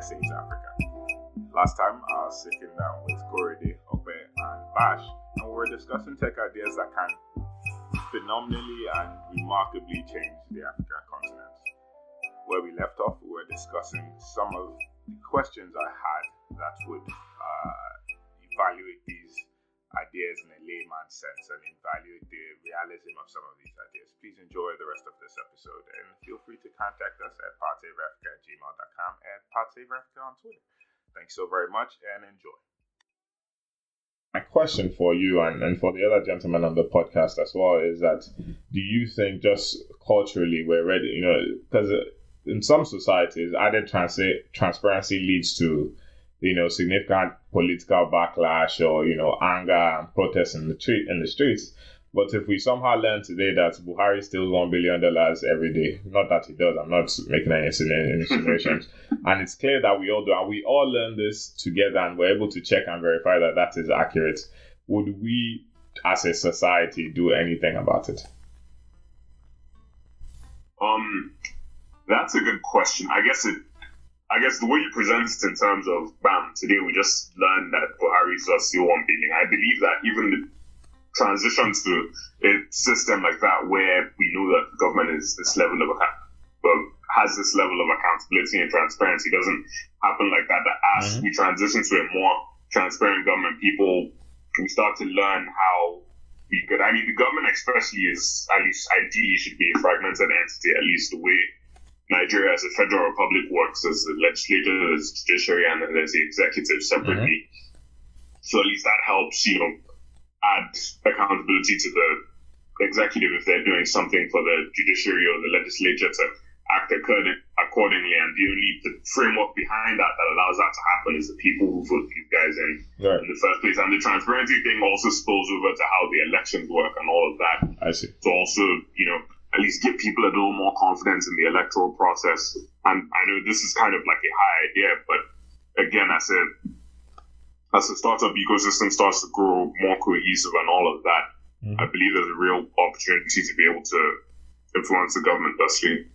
Saves Africa. Last time I was sitting down with Korede, Ope, and Bash, and we were discussing tech ideas that can phenomenally and remarkably change the African continent. Where we left off, we were discussing some of the questions I had that would uh, evaluate these ideas in a layman's sense and evaluate the realism of some of these ideas. Please enjoy the rest of this episode and feel free to contact us at partsaveafrica at gmail.com and partsaveafrica on Twitter. Thanks so very much and enjoy. My question for you and, and for the other gentlemen on the podcast as well is that do you think just culturally we're ready, you know, because in some societies, added trans- transparency leads to you know, significant political backlash or, you know, anger and protests in the street in the streets. But if we somehow learn today that Buhari steals one billion dollars every day, not that he does, I'm not making any insinuations, and it's clear that we all do, and we all learn this together, and we're able to check and verify that that is accurate. Would we, as a society, do anything about it? Um, that's a good question. I guess it I guess the way you present it in terms of bam, today we just learned that Buhari just still one billion. I believe that even the transition to a system like that where we know that the government is this level of account has this level of accountability and transparency doesn't happen like that. That as mm-hmm. we transition to a more transparent government, people can start to learn how we could. I mean, the government especially is at least ideally should be a fragmented entity, at least the way Nigeria as a federal republic works as the legislature, as the judiciary, and as the executive separately. Mm-hmm. So at least that helps, you know, add accountability to the executive if they're doing something for the judiciary or the legislature to act accordingly. And the only the framework behind that that allows that to happen is the people who vote these guys in right. in the first place. And the transparency thing also spills over to how the elections work and all of that. I see. So also, you know, at least give people a little more confidence in the electoral process. And I know this is kind of like a high idea, but again, as a as the startup ecosystem starts to grow more cohesive and all of that, mm-hmm. I believe there's a real opportunity to be able to influence the government thusly.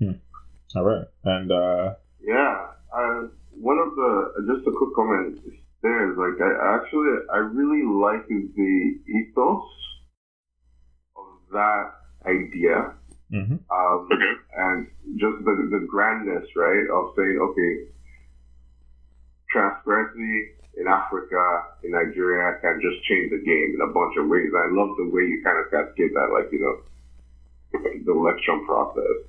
Hmm. All right, and uh... yeah, uh, one of the just a quick comment there is like I actually I really like the ethos of that idea. Mm-hmm. Um, and just the, the grandness, right, of saying, okay, transparency in Africa, in Nigeria, can just change the game in a bunch of ways. I love the way you kind of cascade that, like, you know, the election process.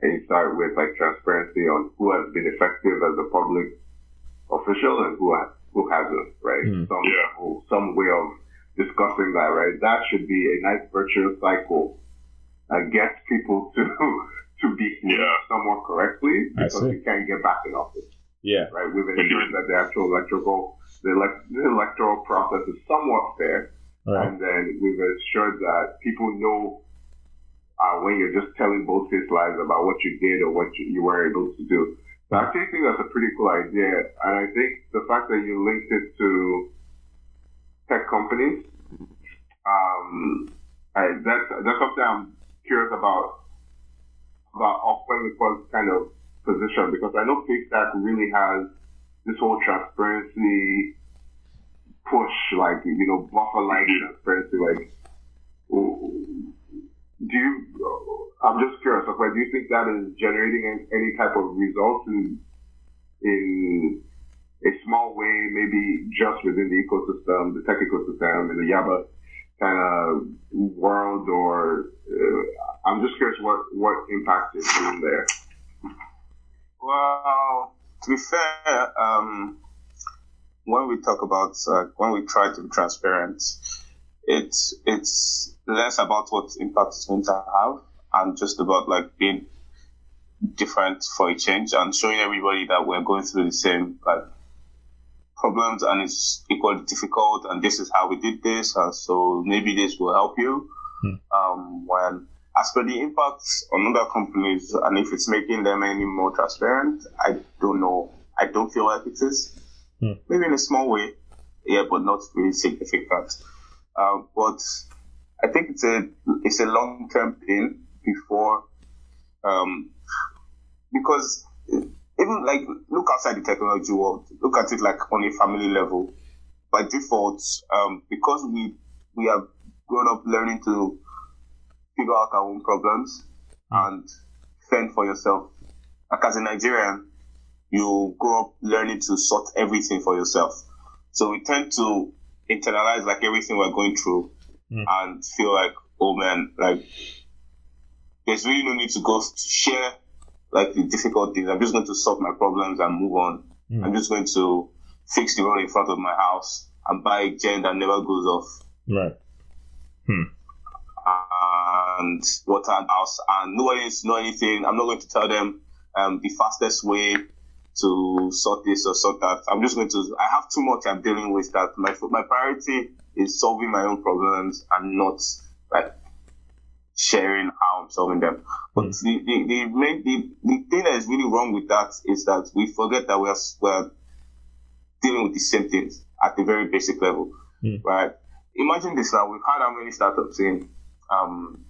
And you start with, like, transparency on who has been effective as a public official and who, has, who hasn't, right? Mm. Some, yeah. some way of discussing that, right? That should be a nice virtuous cycle uh, gets people to to be yeah. somewhat correctly because you can't get back in office. Yeah. Right. We've ensured that the actual electrical the, elect, the electoral process is somewhat fair, right. and then we've ensured that people know uh, when you're just telling bullshit lies about what you did or what you, you were able to do. So I actually think that's a pretty cool idea, and I think the fact that you linked it to tech companies, um, I, that's that's something I'm curious about about Open was kind of position because I know Paystack really has this whole transparency push, like you know, buffer like transparency. Like, do you? I'm just curious. Like, do you think that is generating any type of results in in a small way, maybe just within the ecosystem, the tech ecosystem, in the Yaba kind of world, or uh, I'm just curious what what impact is in there. Well, to be fair, um, when we talk about uh, when we try to be transparent, it's it's less about what impact it's going to have and just about like being different for a change and showing everybody that we're going through the same like problems and it's equally difficult and this is how we did this and so maybe this will help you hmm. um, when as for the impacts on other companies and if it's making them any more transparent i don't know i don't feel like it is hmm. maybe in a small way yeah but not really significant um, but i think it's a it's a long-term thing before um, because even like look outside the technology world. Look at it like on a family level. By default, um, because we we have grown up learning to figure out our own problems and fend for yourself. Like as a Nigerian, you grow up learning to sort everything for yourself. So we tend to internalize like everything we're going through mm. and feel like, oh man, like there's really no need to go to share like the difficult things. I'm just going to solve my problems and move on. Mm. I'm just going to fix the road in front of my house and buy a gen that never goes off. Right. Hmm. And water and house, and nobody needs to know anything. I'm not going to tell them um, the fastest way to sort this or sort that. I'm just going to. I have too much I'm dealing with that. My my priority is solving my own problems and not like sharing how I'm solving them. But mm. the, the, the, main, the, the thing that is really wrong with that is that we forget that we're, we're dealing with the same things at the very basic level, mm. right? Imagine this now. We've had how many startups in, um,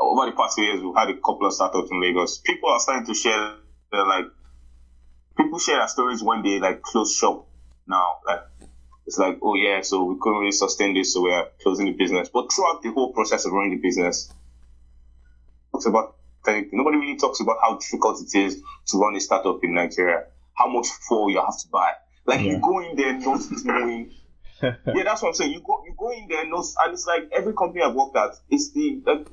over the past few years, we've had a couple of startups in Lagos. People are starting to share, like, people share their stories when they, like, close shop now. Like, it's like, oh yeah, so we couldn't really sustain this, so we're closing the business. But throughout the whole process of running the business, talks about nobody really talks about how difficult it is to run a startup in Nigeria, how much fuel you have to buy. Like yeah. you go in there not knowing. yeah, that's what I'm saying. You go you go in there and it's like every company I've worked at, it's the like,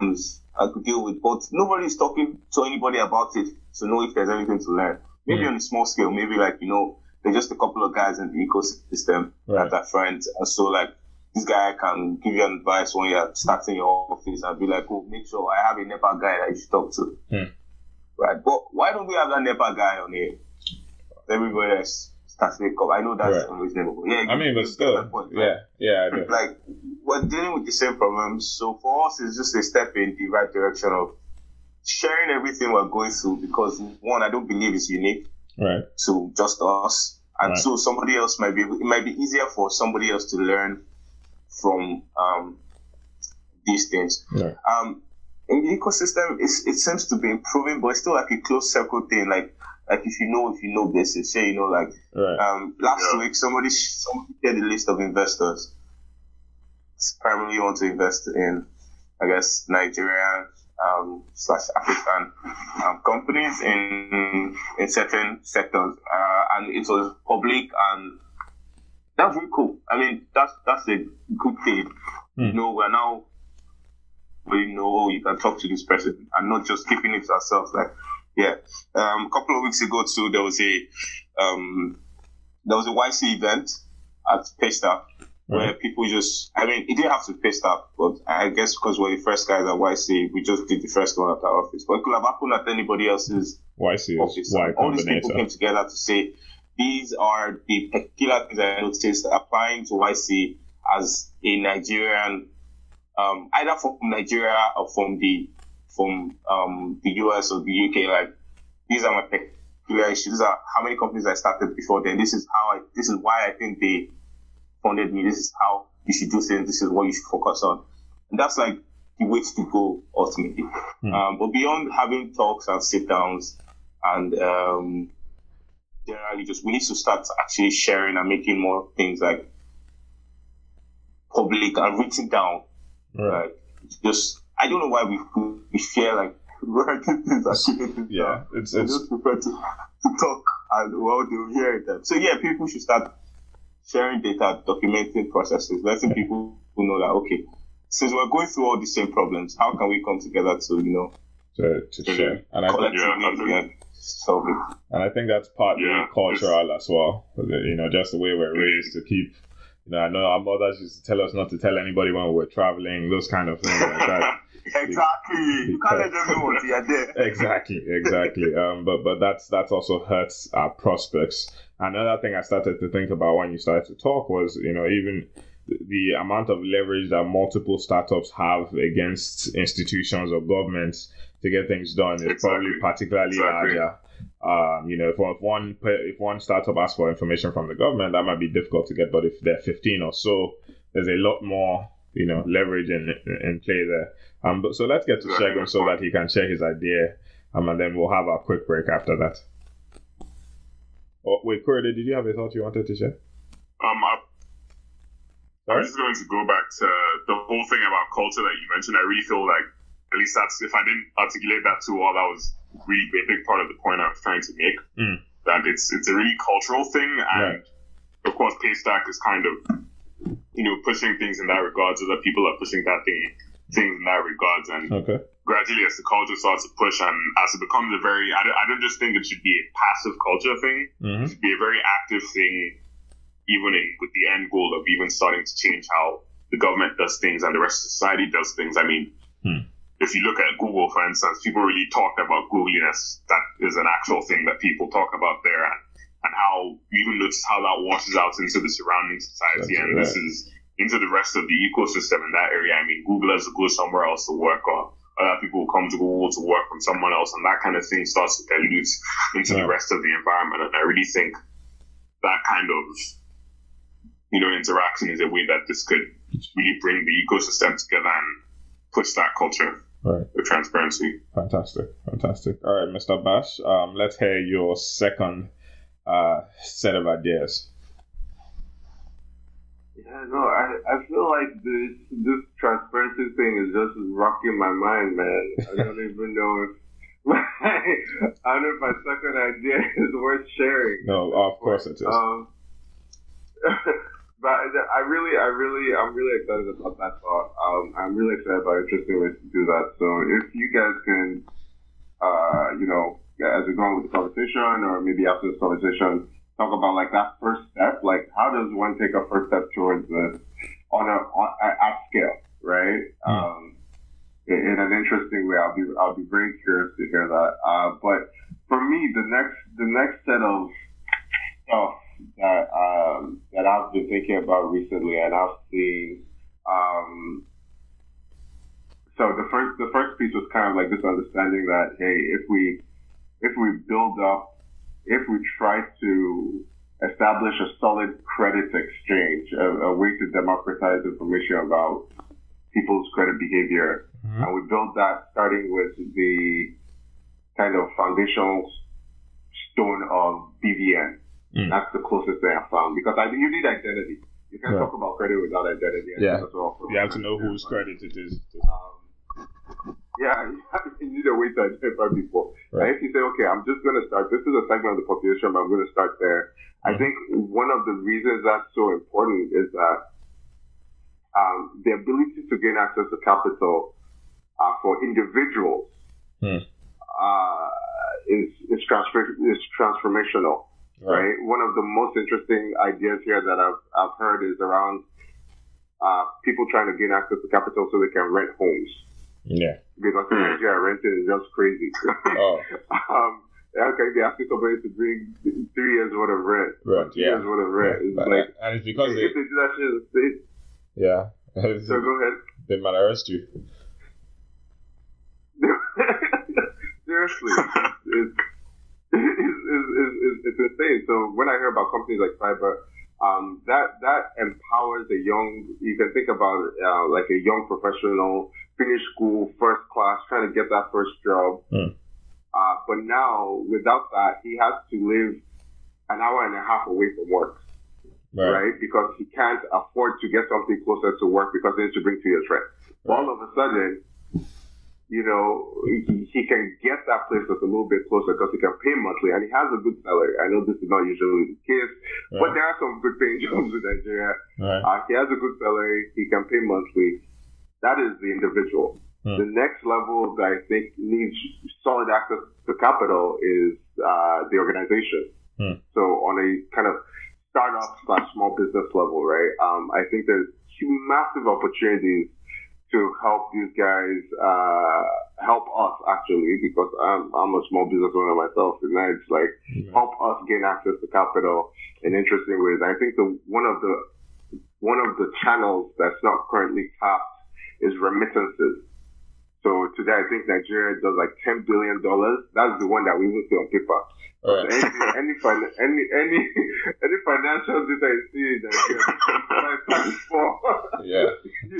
I could deal with, but nobody's talking to anybody about it to know if there's anything to learn. Maybe on a small scale, maybe like you know they're just a couple of guys in the ecosystem right. that are friends. And so like this guy can give you advice when you're starting your office and be like, oh, make sure I have a NEPA guy that you should talk to. Hmm. Right. But why don't we have that NEPA guy on here? Everybody else starts to up. I know that's right. unreasonable. Yeah. I mean, but still. Point, yeah. Yeah. Like, we're dealing with the same problems. So for us, it's just a step in the right direction of sharing everything we're going through because one, I don't believe it's unique right. to just us. And right. so somebody else might be, it might be easier for somebody else to learn from um, these things. Right. Um, in the ecosystem, it seems to be improving, but it's still like a closed circle thing. Like, like if you know, if you know basis, say you know, like right. um, last yeah. week somebody somebody shared a list of investors. Primarily want to invest in, I guess, Nigerian um, slash African um, companies in in certain sectors, uh, and it was public, and that's really cool. I mean, that's that's a good thing. Mm. You know, we're now we know you can talk to this person and not just keeping it to ourselves. Like, yeah, um, a couple of weeks ago too, there was a um, there was a YC event at Paystack where people just, I mean, it didn't have to pay staff, but I guess because we're the first guys at YC, we just did the first one at our office. But it could have happened at anybody else's YC office. All these people came together to say, these are the particular things I noticed applying to YC as a Nigerian, um, either from Nigeria or from the from um, the US or the UK. Like these are my particular issues. These are how many companies I started before then. This is how I. This is why I think they funded me. This is how you should do things. This is what you should focus on. And that's like the way to go ultimately. Mm. Um, but beyond having talks and sit downs and um, generally just we need to start actually sharing and making more things like public and written down. Right. Like just I don't know why we we fear like writing things and Yeah, down. it's, it's just prefer to, to talk and well they'll hear it. So yeah, people should start sharing data, documenting processes, letting people who know that okay, since we're going through all the same problems, how can we come together to you know to, to share and I think, yeah, solve it. And I think that's partly yeah, cultural as well. You know, just the way we're raised to keep. You know, I know our mothers used to tell us not to tell anybody when we were traveling, those kind of things like that. exactly. You can't let them know what you're there. exactly, exactly. Um, but but that's that's also hurts our prospects another thing I started to think about when you started to talk was, you know, even the amount of leverage that multiple startups have against institutions or governments to get things done is exactly. probably particularly exactly. larger. Um, you know, if, if one if one startup asks for information from the government, that might be difficult to get. But if there are 15 or so, there's a lot more, you know, leverage in in play there. Um, but so let's get to Segun so that he can share his idea um, and then we'll have a quick break after that. Oh, wait, Corey, did you have a thought you wanted to share? Um, I, I was just going to go back to the whole thing about culture that you mentioned. I really feel like, at least that's if I didn't articulate that too well, that was really a big part of the point I was trying to make. Mm. That it's it's a really cultural thing, and Right. of course, Paystack is kind of you know pushing things in that regard, so that people are pushing that thing things in that regards, and Okay. gradually as the culture starts to push and as it becomes a very I don't, I don't just think it should be a passive culture thing Mm-hmm. it should be a very active thing even in with the end goal of even starting to change how the government does things and the rest of society does things I mean Hmm. if you look at Google for instance people really talked about googliness that is an actual thing that people talk about there and, and how you even notice how that washes out into the surrounding society That's and this is into the rest of the ecosystem in that area I mean Google has to go somewhere else to work on other people come to Google to work from someone else, and that kind of thing starts to dilute into Yeah. the rest of the environment. And I really think that kind of you know interaction is a way that this could really bring the ecosystem together and push that culture Right. of transparency. Fantastic. Fantastic. All right, Mr. Bash, um, let's hear your second uh, set of ideas. Yeah, no, I, I feel like this this transparency thing is just rocking my mind, man. I don't even know if I don't know if my second idea is worth sharing. No, of course it is. Um, but I really, I really, I'm really excited about that thought. Um, I'm really excited about interesting ways to do that. So if you guys can, uh, you know, as we go on with the conversation, or maybe after this conversation, talk about like that first step. Like, how does one take a first step towards this on a on, at scale, right? Mm. Um, in, in an interesting way. I'll be I'll be very curious to hear that. Uh, but for me, the next the next set of stuff that um, that I've been thinking about recently, and I've seen. Um, so the first the first piece was kind of like this understanding that hey, if we if we build up, if we try to establish a solid credit exchange, a, a way to democratize information about people's credit behavior, Mhm. and we build that starting with the kind of foundational stone of BVN. Mm. That's the closest thing I found because I you need identity. You can't Right. talk about credit without identity. and Yeah. that's also- You have to know whose credit it is. um, yeah, you need a way to identify people. Right. And if you say, okay, I'm just going to start, this is a segment of the population, but I'm going to start there. I Mhm. think one of the reasons that's so important is that um, the ability to gain access to capital uh, for individuals Hmm. uh, is is, transfer- is transformational right? One of the most interesting ideas here that I've, I've heard is around uh, people trying to gain access to capital so they can rent homes. Yeah. Because in Hmm. Nigeria, renting is just crazy. Oh, um, okay, they're asking somebody to bring three years worth of rent. Right, Two yeah. years worth of rent. It's But- like, and it's because if they, they do that shit in the States, yeah, so go ahead. they might arrest you. Seriously, it's, it's, it's, it's, it's insane. So when I hear about companies like Fibre, um, that that empowers a young. You can think about uh, like a young professional, finish school, first class, trying to get that first job. Hmm. Uh, but now without that, he has to live an hour and a half away from work, Right. right? Because he can't afford to get something closer to work because he needs to bring two years rent. Right. All of a sudden, you know, he, he can get that place that's a little bit closer because he can pay monthly and he has a good salary. I know this is not usually the case, but there are some good paying jobs in Nigeria. Right. Uh, he has a good salary. He can pay monthly. That is the individual. Hmm. The next level that I think needs solid access to capital is uh, the organization. Hmm. So on a kind of startup slash small business level, right? Um, I think there's massive opportunities to help these guys, uh, help us actually, because I'm, I'm a small business owner myself, and it's like Yeah. help us gain access to capital in interesting ways. I think the one of the one of the channels that's not currently tapped is remittances. So today, I think Nigeria does like ten billion dollars. That's the one that we even see on paper. Right. Any any, any any any financial data you see in Nigeria, five times four. Yeah.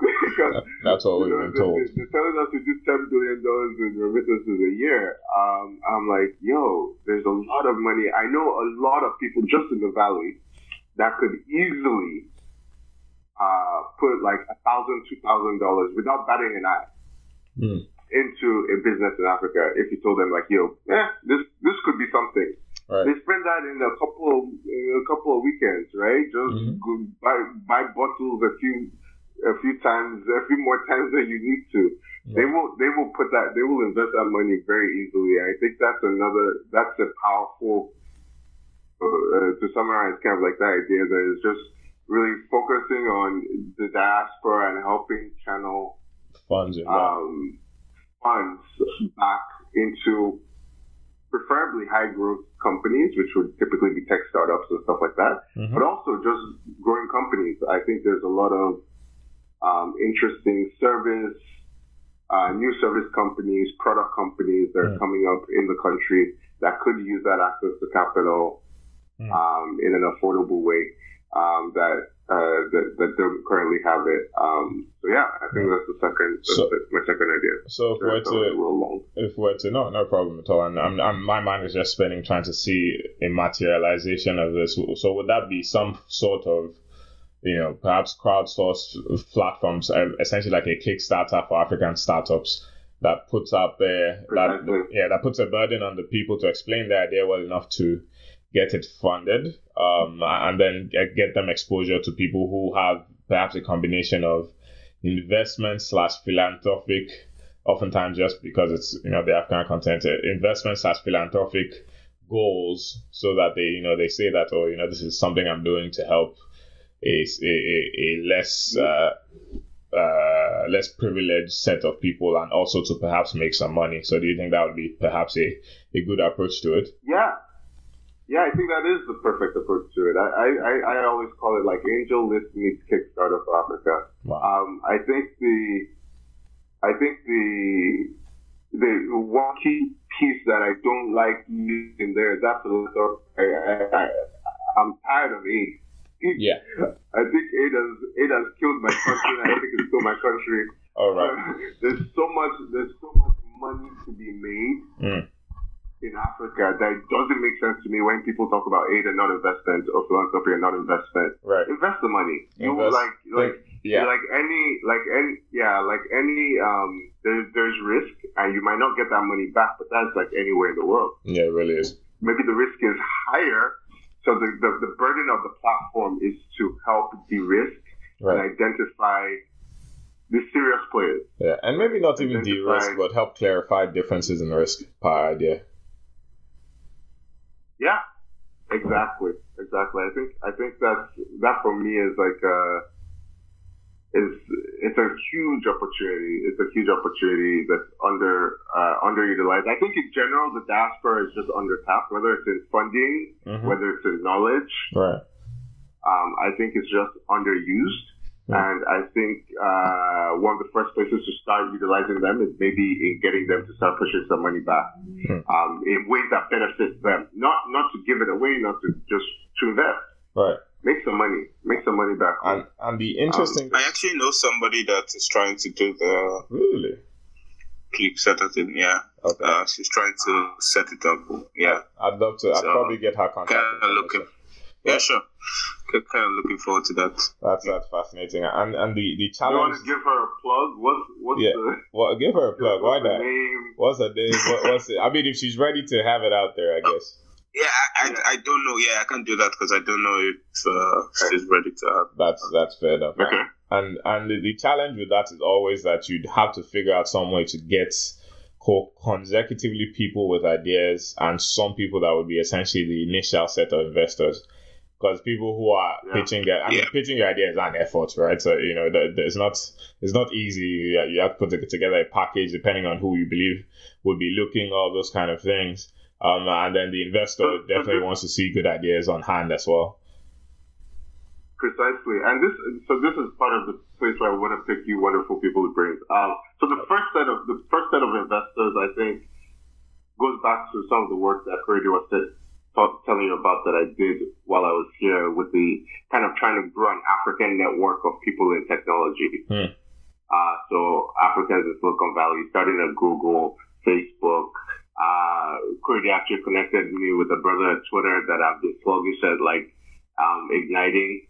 because that's all we've been told. They're, they're, telling us to do ten billion dollars in remittances a year. Um, I'm like, yo, there's a lot of money. I know a lot of people just in the valley that could easily uh, put like a thousand, two thousand dollars without batting an eye. Mm. Into a business in Africa, if you told them like, "Yo, yeah, this this could be something," Right. They spend that in a couple of a couple of weekends, right? Just mm-hmm. buy buy bottles a few a few times, a few more times than you need to. Yeah. They will they will put that they will invest that money very easily. I think that's another that's a powerful uh, to summarize kind of like that idea that is just really focusing on the diaspora and helping channel funds um, funds back into preferably high growth companies, which would typically be tech startups and stuff like that, mm-hmm. but also just growing companies. I think there's a lot of um, interesting service, uh, new service companies, product companies that are mm. coming up in the country that could use that access to capital mm. um, in an affordable way um, that uh, that, that don't currently have it. Um, so yeah, I think that's the second that's so, my second idea. So if we're to if we're to no no problem at all, and I'm, I'm, my mind is just spinning trying to see a materialization of this. So would that be some sort of you know perhaps crowdsourced platforms, uh, essentially like a Kickstarter for African startups? That puts up a that, yeah that puts a burden on the people to explain their idea well enough to get it funded, um, and then get, them exposure to people who have perhaps a combination of investment slash philanthropic, oftentimes just because it's you know the African content, uh, investment slash philanthropic goals, so that they you know they say that oh you know this is something I'm doing to help a a, a less uh, uh, less privileged set of people and also to perhaps make some money. So do you think that would be perhaps a, a good approach to it? Yeah, yeah, I think that is the perfect approach to it. I, I, I always call it like AngelList meets Kickstarter for Africa. Wow. Um, I think the, I think the, the one key piece that I don't like in there is absolutely, I, I, I'm tired of aid. Yeah. I think aid has, aid has killed my country I think it's killed my country. All right. there's so much, there's so much money to be made. Mm in Africa that doesn't make sense to me when people talk about aid and not investment or philanthropy and not investment. Right. Invest the money. You Invest, like like yeah. like any like any yeah like any um there's there's risk and you might not get that money back, but that's like anywhere in the world. Yeah, it really is. Maybe the risk is higher, so the the, the burden of the platform is to help de-risk right. and identify the serious players. Yeah, and maybe not even de-risk, but help clarify differences in risk per idea. Yeah, exactly, exactly. I think I think that's that for me is like a is it's a huge opportunity. It's a huge opportunity that's under uh, underutilized. I think in general the diaspora is just undertapped, whether it's in funding, mm-hmm. whether it's in knowledge. Right. Um, I think it's just underused. And I think uh, one of the first places to start utilizing them is maybe in getting them to start pushing some money back hmm. um, in ways that benefit them. Not not to give it away, not to just to invest. Right. Make some money. Make some money back. And, and the interesting. Um, I actually know somebody that is trying to do the. Really. Keep set it in, yeah. Okay. Uh, she's trying to set it up. Yeah. I'd love to. I'd probably get her contact. Kind of looking. Yeah, sure. Kind of looking forward to that. That's that's fascinating, and and the the challenge. You want to give her a plug? What what's yeah. the? Well, give her a plug. Why not? Name? What's her name? What, what's it? I mean, if she's ready to have it out there, I guess. Yeah, I, I, I don't know. Yeah, I can't do that because I don't know if uh, she's ready to have. That's that's fair enough. Okay. And and the, the challenge with that is always that you'd have to figure out some way to get consecutively people with ideas and some people that would be essentially the initial set of investors because people who are yeah. pitching their I mean, yeah. pitching your idea is an effort, right? So you know, the, the, it's not it's not easy. You have to put together a package depending on who you believe would be looking, all those kind of things. Um, and then the investor definitely wants to see good ideas on hand as well. Precisely, and this so this is part of the place where I want to pick you wonderful people to bring. Um, so the first set of the first set of investors, I think, goes back to some of the work that Korede was talk, telling you about that I did while I was here with the kind of trying to grow an African network of people in technology. Hmm. Uh, so Africa is the Silicon Valley, starting at Google, Facebook. Uh, Corey actually connected me with a brother at Twitter that I've been sluggish at like um, igniting.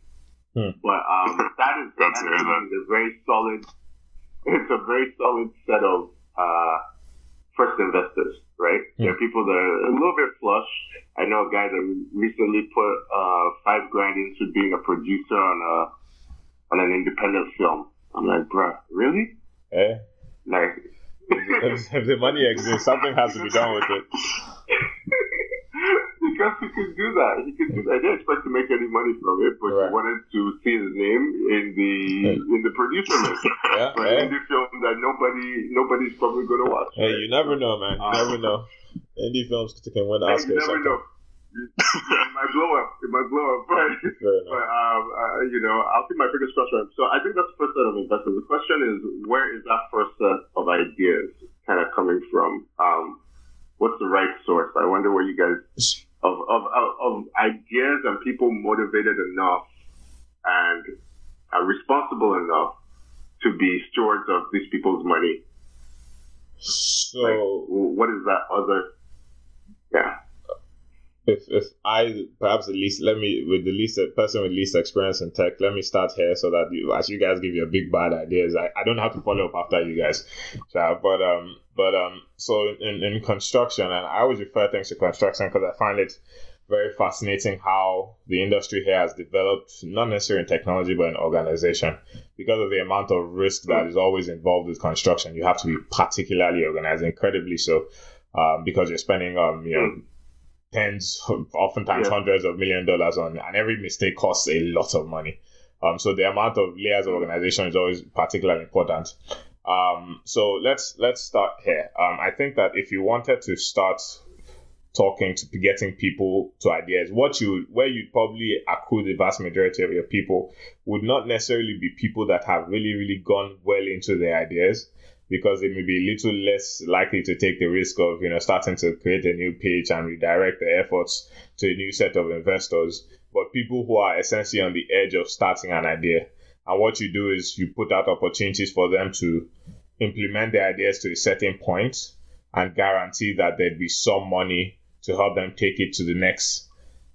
Hmm. But um, that is that's a very solid. It's a very solid set of uh, first investors, right? Hmm. There are people that are a little bit flush. I know a guy that recently put uh, five grand into being a producer on a on an independent film. I'm like, bruh, really? Eh? Like, if, if the money exists, something has to be done with it. because he could do that. He could do that. I didn't expect to make any money from it, but right. he wanted to see his name in the in the producer list yeah, for an indie film that nobody nobody's probably gonna watch. Hey, right? you never know, man. You never know. Indie films can win Oscars. You never know. it might blow up. It might blow up, but, but um, uh, you know, I'll keep my fingers crossed. Right. So I think that's the first set of investors. The question is, where is that first set of ideas kind of coming from? Um, what's the right source? I wonder where you guys of of, of, of ideas and people motivated enough and are responsible enough to be stewards of these people's money. So, like, what is that other? Yeah if if I perhaps the least let me with the least person with least experience in tech, let me start here so that you, as you guys give your big bad ideas, I, I don't have to follow up after you guys. So, but um but um so in, in construction and I always refer things to construction because I find it very fascinating how the industry here has developed, not necessarily in technology, but in organization. Because of the amount of risk that is always involved with construction, you have to be particularly organized, incredibly so, um, because you're spending, um, you know, tens, oftentimes yeah. hundreds of million dollars on, and every mistake costs a lot of money. Um, so the amount of layers of organization is always particularly important. Um, so let's let's start here. Um, I think that if you wanted to start talking to getting people to ideas, what you where you'd probably accrue the vast majority of your people would not necessarily be people that have really really gone well into their ideas because they may be a little less likely to take the risk of you know starting to create a new page and redirect their efforts to a new set of investors but people who are essentially on the edge of starting an idea and what you do is you put out opportunities for them to implement their ideas to a certain point and guarantee that there'd be some money to help them take it to the next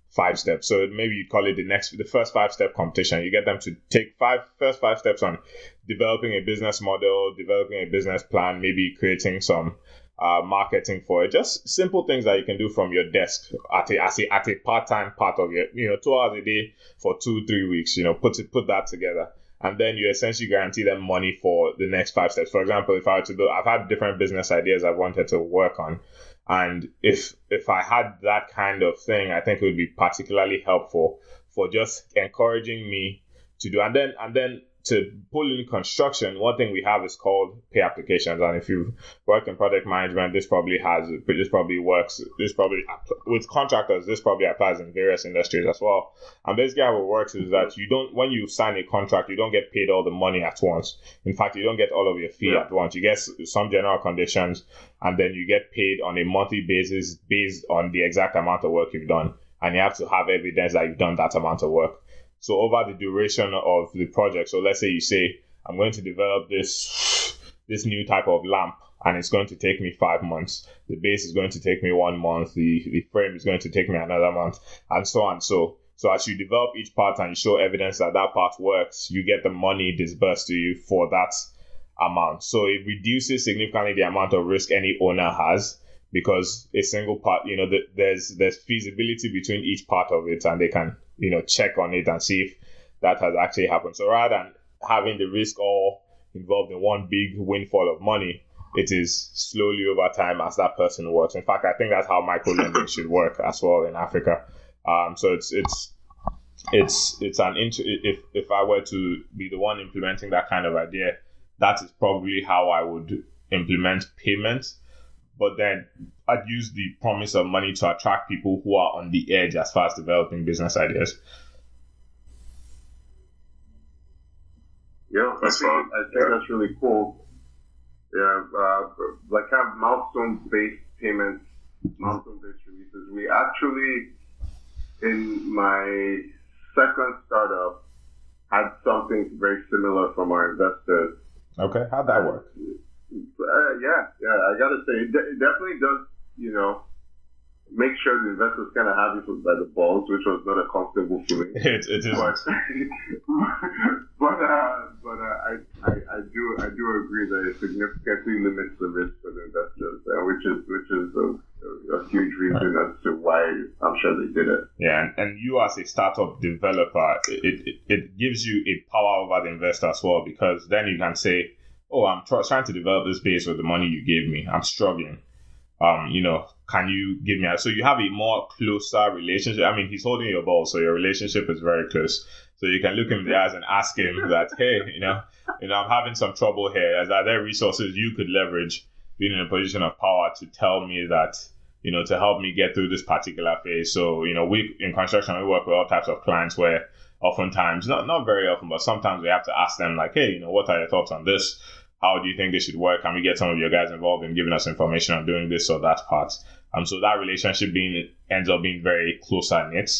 five steps. So maybe you call it the next, the first five step competition. You get them to take five first five steps on developing a business model, developing a business plan, maybe creating some uh, marketing for it. Just simple things that you can do from your desk at a, at a, at a part time part of your, you know, two hours a day for two, three weeks, you know, put it, put that together. And then you essentially guarantee them money for the next five steps. For example, if I were to do, I've had different business ideas I've wanted to work on. And if if I had that kind of thing, I think it would be particularly helpful for just encouraging me to do. And then and then to pull in construction, one thing we have is called pay applications. And if you work in project management, this probably has this probably works. This probably with contractors, this probably applies in various industries as well. And basically, how it works is that you don't when you sign a contract, you don't get paid all the money at once. In fact, you don't get all of your fee yeah. at once. You get some general conditions, and then you get paid on a monthly basis based on the exact amount of work you've done. And you have to have evidence that you've done that amount of work. So over the duration of the project, so let's say you say, I'm going to develop this this new type of lamp and it's going to take me five months. The base is going to take me one month. The, the frame is going to take me another month, and so on. So, so as you develop each part and you show evidence that that part works, you get the money disbursed to you for that amount. So it reduces significantly the amount of risk any owner has because a single part, you know, the, there's there's feasibility between each part of it, and they can you know check on it and see if that has actually happened. So rather than having the risk all involved in one big windfall of money, it is slowly over time as that person works. In fact, I think that's how micro lending should work as well in Africa. Um, so it's it's it's it's an int- if if I were to be the one implementing that kind of idea, that is probably how I would implement payment. But then I'd use the promise of money to attract people who are on the edge as far as developing business ideas. Yeah, that's I think, I think that's really cool. Yeah, uh, like have milestone based payments, milestone based releases. We actually, in my second startup, had something very similar from our investors. Okay, how'd that work? Uh, yeah, yeah, I gotta say, it, de- it definitely does, you know, make sure the investors kind of have you by the balls, which was not a comfortable feeling. It, it is. But, but, uh, but uh, I, I, I do I do agree that it significantly limits the risk for the investors, uh, which is which is a, a, a huge reason right. as to why I'm sure they did it. Yeah, and, and you as a startup developer, it, it, it gives you a power over the investor as well because then you can say, oh, I'm tr- trying to develop this base with the money you gave me. I'm struggling. Um, you know, can you give me a so you have a more closer relationship. I mean he's holding your ball so your relationship is very close. So you can look him in the eyes and ask him that hey you know you know i'm having some trouble here. Are there resources you could leverage being in a position of power to tell me that you know to help me get through this particular phase? So you know we in construction we work with all types of clients where oftentimes not not very often but sometimes we have to ask them like hey you know what are your thoughts on this how do you think this should work? Can we get some of your guys involved in giving us information on doing this or that part? Um, so that relationship being ends up being very closer knit.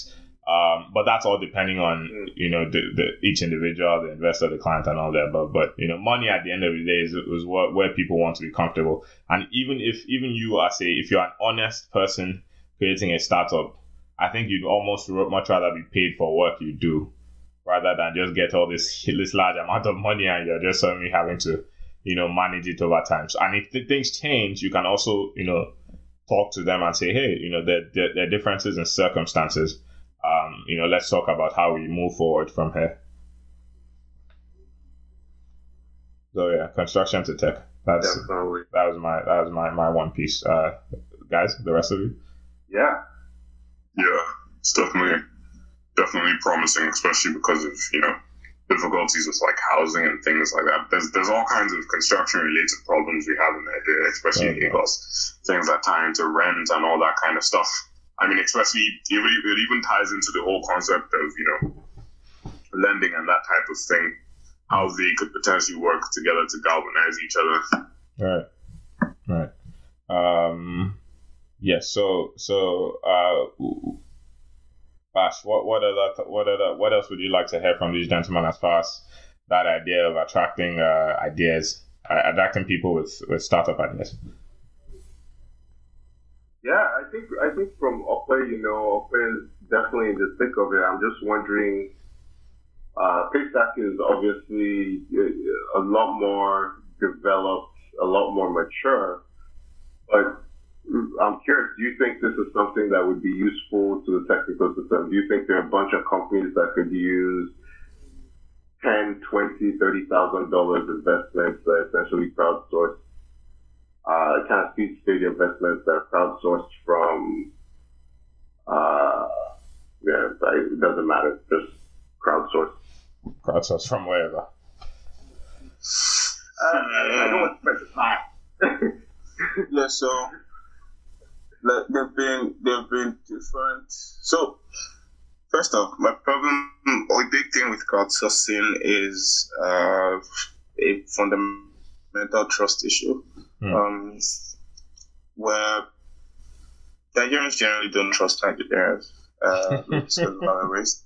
Um, but that's all depending on mm. you know the, the each individual, the investor, the client, and all that. But but you know, money at the end of the day is, is what, where people want to be comfortable. And even if even you are say if you're an honest person creating a startup, I think you'd almost much rather be paid for work you do rather than just get all this this large amount of money and you're just suddenly having to you know manage it over time. So, and if the things change, you can also you know talk to them and say, hey, you know, there, there, there are differences in circumstances. Um, you know, let's talk about how we move forward from here. So yeah, construction to tech. That's Definitely. that was my that was my my one piece. Uh, guys, the rest of you. Yeah. Yeah, it's definitely definitely promising, especially because of you know difficulties with like housing and things like that. There's there's all kinds of construction related problems we have in there, especially in Lagos. Things that tie into rent and all that kind of stuff. I mean, especially it even ties into the whole concept of you know lending and that type of thing. How they could potentially work together to galvanize each other. Right. Right. Um. Yes. Yeah, so so uh Bash, what what other what other what else would you like to hear from these gentlemen as far as that idea of attracting uh, ideas, uh, attracting people with with startup ideas? Yeah, I think I think from Okwe, you know, Okwe is definitely in the thick of it. I'm just wondering. Uh, Paystack is obviously a lot more developed, a lot more mature, but I'm curious, do you think this is something that would be useful to the technical system? Do you think there are a bunch of companies that could use ten, twenty, thirty thousand dollars investments that essentially crowdsourced, uh, kind of seed stage investments that are crowdsourced from, uh, yeah, it doesn't matter, just crowdsourced. Crowdsourced from wherever. Uh, I don't want to specify. yeah, so like they've been they've been different. So first off, my problem or big thing with crowdsourcing is uh, a fundamental trust issue, mm. um, where Nigerians generally don't trust Nigerians. Uh, because of race.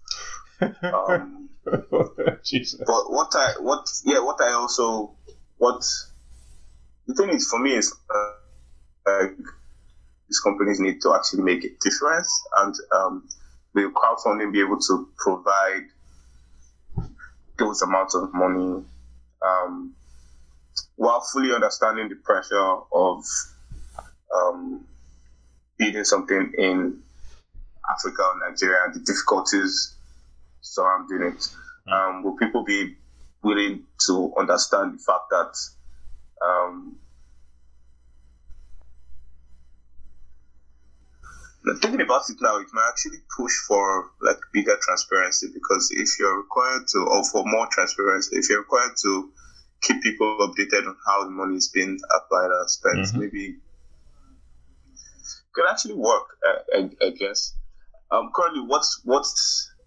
Um, but what I what yeah what I also what the thing is for me is uh, like these companies need to actually make a difference, and um, will crowdfunding be able to provide those amounts of money um, while fully understanding the pressure of um, building something in Africa or Nigeria and the difficulties surrounding it? Um, will people be willing to understand the fact that um, thinking about it now, it might actually push for like bigger transparency because if you're required to, or for more transparency, if you're required to keep people updated on how the money is being applied and spent, mm-hmm. maybe could actually work. I, I, guess. Um, currently, what's what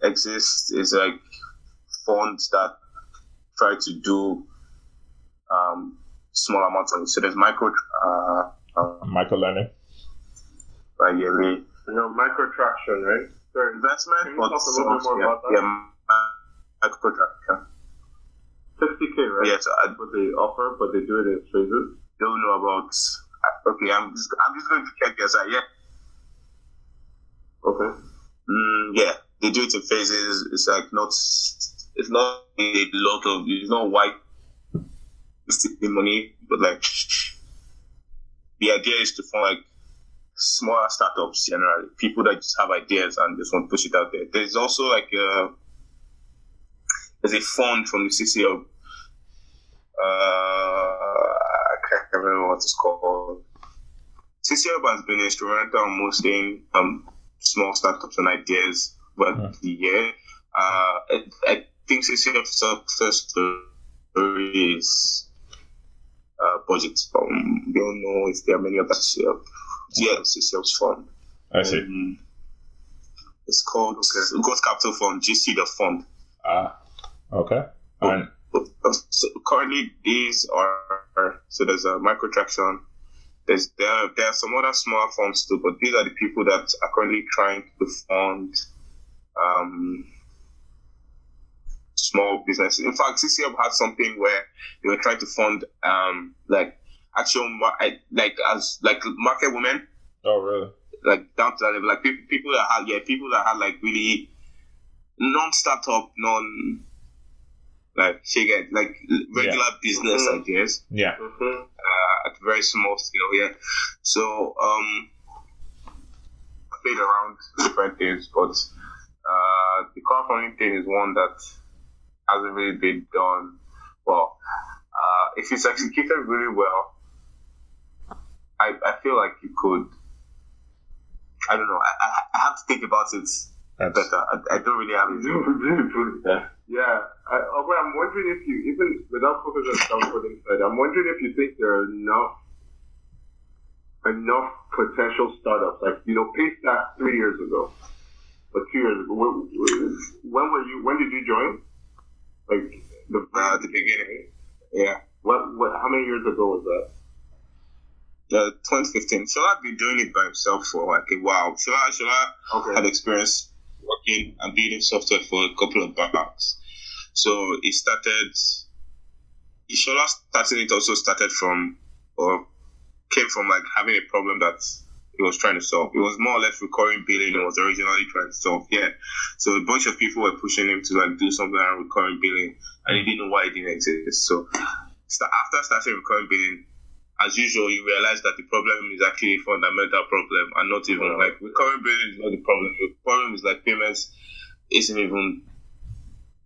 exists is like funds that try to do um, small amounts of it. So there's micro uh, uh, micro learning by yearly. You know, microtraction, right? Sorry, investment. Can you talk a little bit more yeah, about that? Yeah, microtraction. Just 50k, right? Yes, I what they offer, but they do it in phases. don't know about. Okay, I'm just, I'm just going to check this out. Yeah, Okay. mm, yeah, they do it in phases. It's like not, it's not a lot of, it's not white money, but like the idea is to find like smaller startups generally, people that just have ideas and just want to push it out there. There's also like a there's a fund from the CcHUB. Uh, I can't remember what it's called. CcHUB has been instrumental in mostly um, small startups and ideas but the year. Uh, I, I think CcHUB success story is uh, BudgIT. Um, don't know if there are many other Yeah, CcHUB's fund. I see. Um, it's called okay. Growth Capital Fund, GC the fund. Ah, okay. And So currently, these are so there's a Microtraction. There's there there are some other small funds too, but these are the people that are currently trying to fund um, small businesses. In fact, CCM had something where they were trying to fund um, like actual like as like market women oh, really? like down to that level, like people, people that had yeah, people that had like really non-startup, non like she get like regular business Mhm. ideas Yeah. Mm-hmm. uh, at very small scale. Yeah, so um, I played around different things, but uh, the crowdfunding thing is one that hasn't really been done well. Uh, if it's executed really well, I, I feel like you could. I don't know. I, I, I have to think about it That's, better. I, I don't really have it. yeah. Yeah. I, oh, well, I'm wondering if you, even without focusing on crowdfunding side, I'm wondering if you think there are enough enough potential startups. Like, you know, Paystack three years ago, or two years ago. When, when were you, when did you join? Like, the, Uh, at the beginning. Yeah. what, what, how many years ago was that? Uh, 2015. Shola been doing it by himself for like a while. Shola, Shola had Okay. experience working and building software for a couple of banks. So he started. Shola starting it also started from or came from like having a problem that he was trying to solve. It was more or less recurring billing. it was originally trying to solve. Yeah. So a bunch of people were pushing him to like do something around recurring billing, and he didn't know why it didn't exist. So after starting recurring billing, as usual, you realize that the problem is actually a fundamental problem and not even like recurring billing is not the problem. The problem is like payments isn't even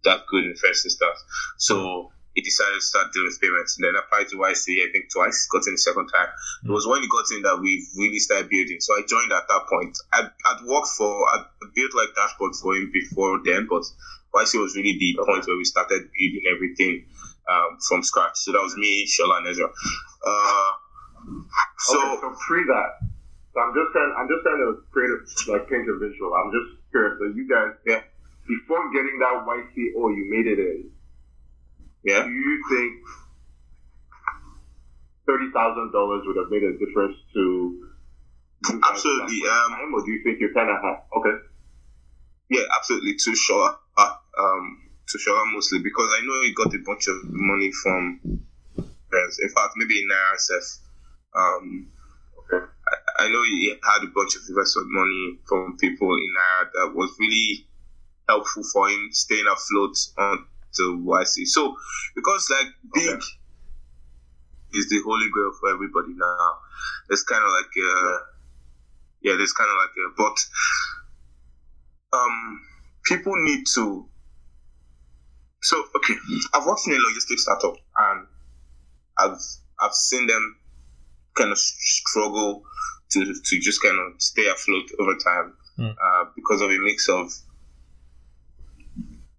that good in the first instance. So he decided to start doing payments and then applied to YC, I think twice, got in the second time. It was when he got in that we really started building. So I joined at that point. I'd, I'd worked for, I'd built like dashboard for him before then, but YC was really the point where we started building everything um, from scratch. So that was me, Shola, and Ezra. Uh, so, okay, so pre that. So I'm just trying. I'm just trying to create a, like paint a visual. I'm just curious. So you guys, Yeah. before getting that YCO, you made it in. yeah. Do you think thirty thousand dollars would have made a difference to? Absolutely, um, time, or do you think you're kind of okay? Yeah, absolutely. Too Shola, uh, um, to Shola mostly because I know he got a bunch of money from friends. In fact, maybe in NRSF. Um, Okay. I, I know he had a bunch of investment money from people in Naira that was really helpful for him staying afloat on the YC. So, because like big Okay. is the holy grail for everybody now, it's kind of like a, yeah, there's kind of like a, but um, people need to. So okay, I've worked in a logistics startup and I've I've seen them kind of struggle to to just kind of stay afloat over time Mm. uh, because of a mix of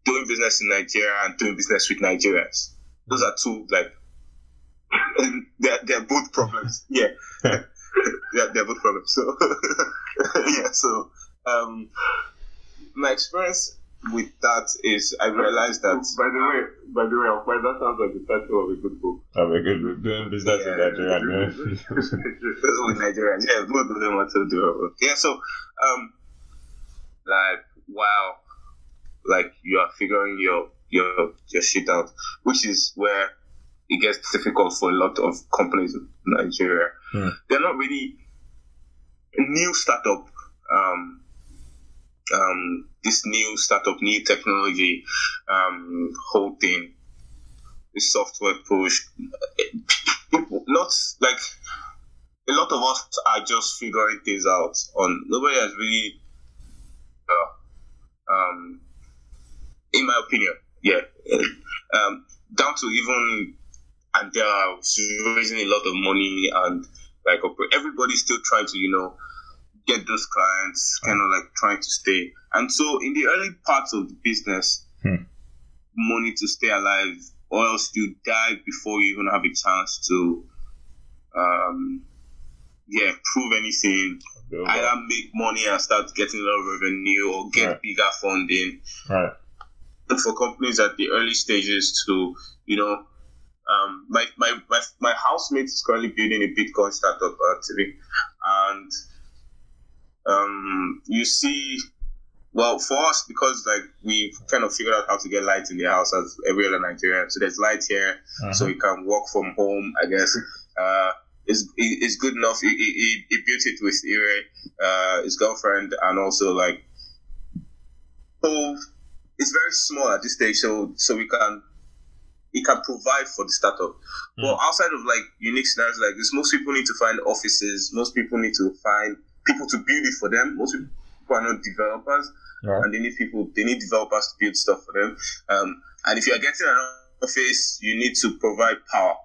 doing business in Nigeria and doing business with Nigerians. Those are two like they're they're both problems. Yeah, yeah, they're both problems. So yeah, so um, my experience with that is I realized that By the way, by the way, Okwe, that sounds like the title of a good book. Have a good book, doing business in Nigeria. man. with Nigerians. Yeah, both of them want to do it. Yeah, so um, like wow, like you are figuring your your your shit out, which is where it gets difficult for a lot of companies in Nigeria. Hmm. They're not really a new startup. Um, um, this new startup, new technology, um, whole thing, the software push. People, not like a lot of us are just figuring things out. On nobody has really, uh, um, in my opinion, yeah, um, down to even and they are raising a lot of money and like everybody's still trying to you know get those clients kind of like trying to stay and so in the early parts of the business Hmm. money to stay alive or else you die before you even have a chance to um yeah prove anything Build either make money and start getting a lot of revenue or get Right. bigger funding Right. for companies at the early stages to, you know, um, my, my, my, my housemate is currently building a Bitcoin startup actually. And um, you see, well, for us, because like we've kind of figured out how to get light in the house as every other Nigerian. So there's light here, so Uh-huh. you can work from home, I guess. Uh, it's, it- it's good enough. He, he, he- he built it with Ire, uh, his girlfriend, and also like, so it's very small at this stage, so so we can it can provide for the startup. But outside of like unique scenarios like this, most people need to find offices. Most people need to find people to build it for them. Most people are not developers, Right. and they need people. They need developers to build stuff for them. Um, and if you are getting an office, you need to provide power.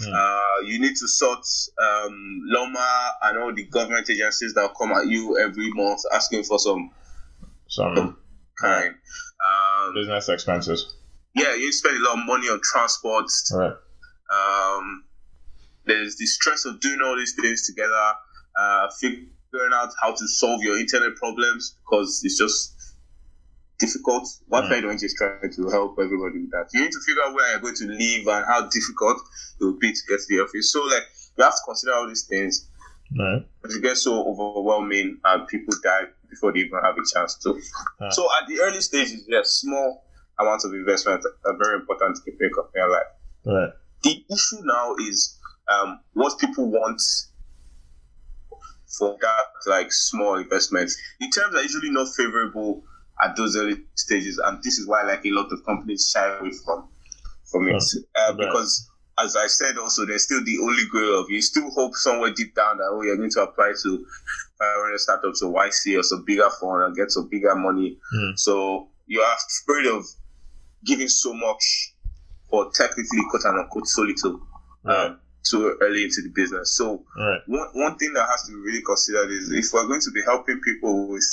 Hmm. Uh, you need to sort um, LAWMA and all the government agencies that come at you every month asking for some Some kind. Um, business expenses. yeah, you spend a lot of money on transport. Right. Um, there's the stress of doing all these things together, uh, figuring out how to solve your internet problems because it's just difficult. What Mm. don't just try to help everybody with that? You need to figure out where you're going to live and how difficult it will be to get to the office. So, like, you have to consider all these things. Right. But it gets so overwhelming and people die before they even have a chance to. Ah. So at the early stages, yes, small amounts of investment are very important to keep a company alive. Right. The issue now is um, what people want for that like small investment. The terms are usually not favorable at those early stages, and this is why like a lot of companies shy away from from it uh, because. As I said, also there's still the only grail of you still hope somewhere deep down that oh you're going to apply to 500 startups or YC or some bigger fund and get some bigger money. Hmm. So you are afraid of giving so much for technically quote unquote so little Right. um, too early into the business. So Right. one, one thing that has to be really considered is if we're going to be helping people with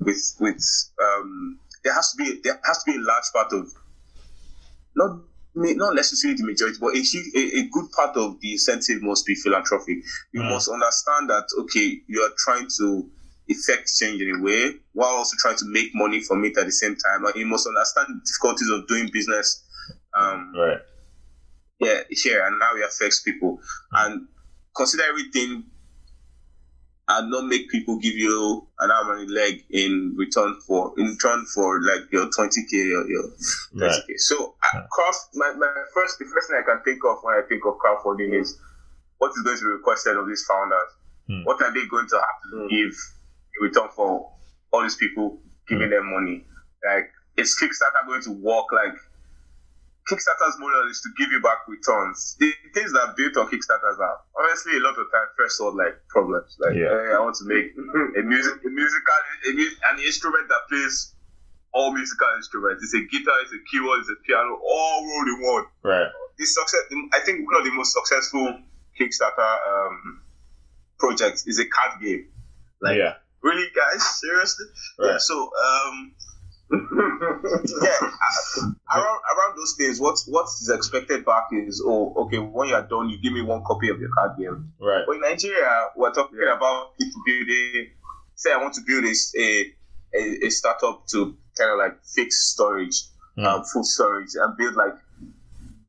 with with um, there has to be there has to be a large part of not not necessarily the majority, but a, a, a good part of the incentive must be philanthropic. You Mm. must understand that okay, you are trying to effect change in a way while also trying to make money from it at the same time, and you must understand the difficulties of doing business. Um, Right. Yeah, here and now it affects people. And consider everything and not make people give you an arm and a leg in return for in return for like your twenty k or your thirty Right. k. So uh, craft my, my first the first thing I can think of when I think of crowdfunding is what is going to be requested of these founders. Hmm. What are they going to have to give in return for all these people giving them money? Like is Kickstarter going to work like Kickstarter's model is to give you back returns. The things that built on Kickstarters are honestly a lot of time first world like problems. Like Yeah. eh, I want to make a music a musical a, mu- an instrument that plays all musical instruments. It's a guitar, it's a keyboard, it's a piano, all rolled in one. Right. The success I think one of the most successful Kickstarter um, projects is a card game. Like yeah. really guys, seriously? Yeah, Right. so um yeah, around around those things, what what is expected back is oh, okay, when you're done, you give me one copy of your card game. Right. But in Nigeria, we're talking about people building. Say, I want to build a a, a startup to kind of like fix storage, Mm. um, food storage, and build like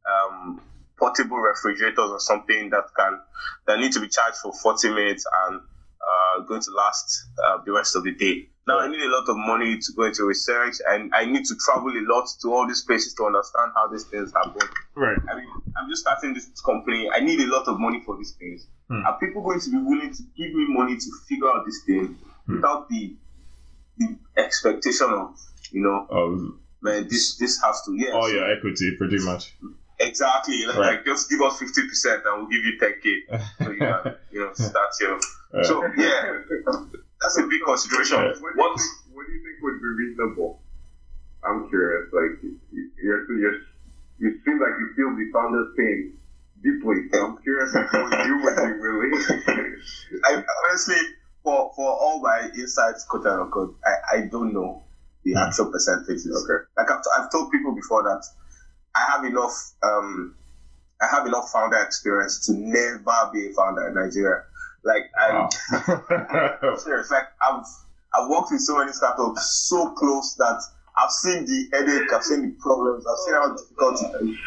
um portable refrigerators or something that can that need to be charged for 40 minutes and uh, going to last uh, the rest of the day. Now I need a lot of money to go into research, and I need to travel a lot to all these places to understand how these things happen. Right. I mean, I'm just starting this company. I need a lot of money for these things. Hmm. Are people going to be willing to give me money to figure out this thing Hmm. without the the expectation of you know, Of man, this this has to yeah. all your equity, pretty much. Exactly. Like, Right. just give us fifty percent and we'll give you ten k. So you you know, start your. Uh, So yeah, that's a big consideration. What do, you What? think, what do you think would be reasonable? I'm curious. Like, you- you're, you're, you seem like you feel the founder's pain deeply. So I'm curious if you would be willing. I honestly, for for all my insights, quote unquote, I, I don't know the Hmm. actual percentages. Okay. Like I've, I've told people before that I have enough um I have enough founder experience to never be a founder in Nigeria. Like I wow. I'm serious. Like I've I've worked with so many startups so close that I've seen the headache, I've seen the problems, I've seen how difficult it is.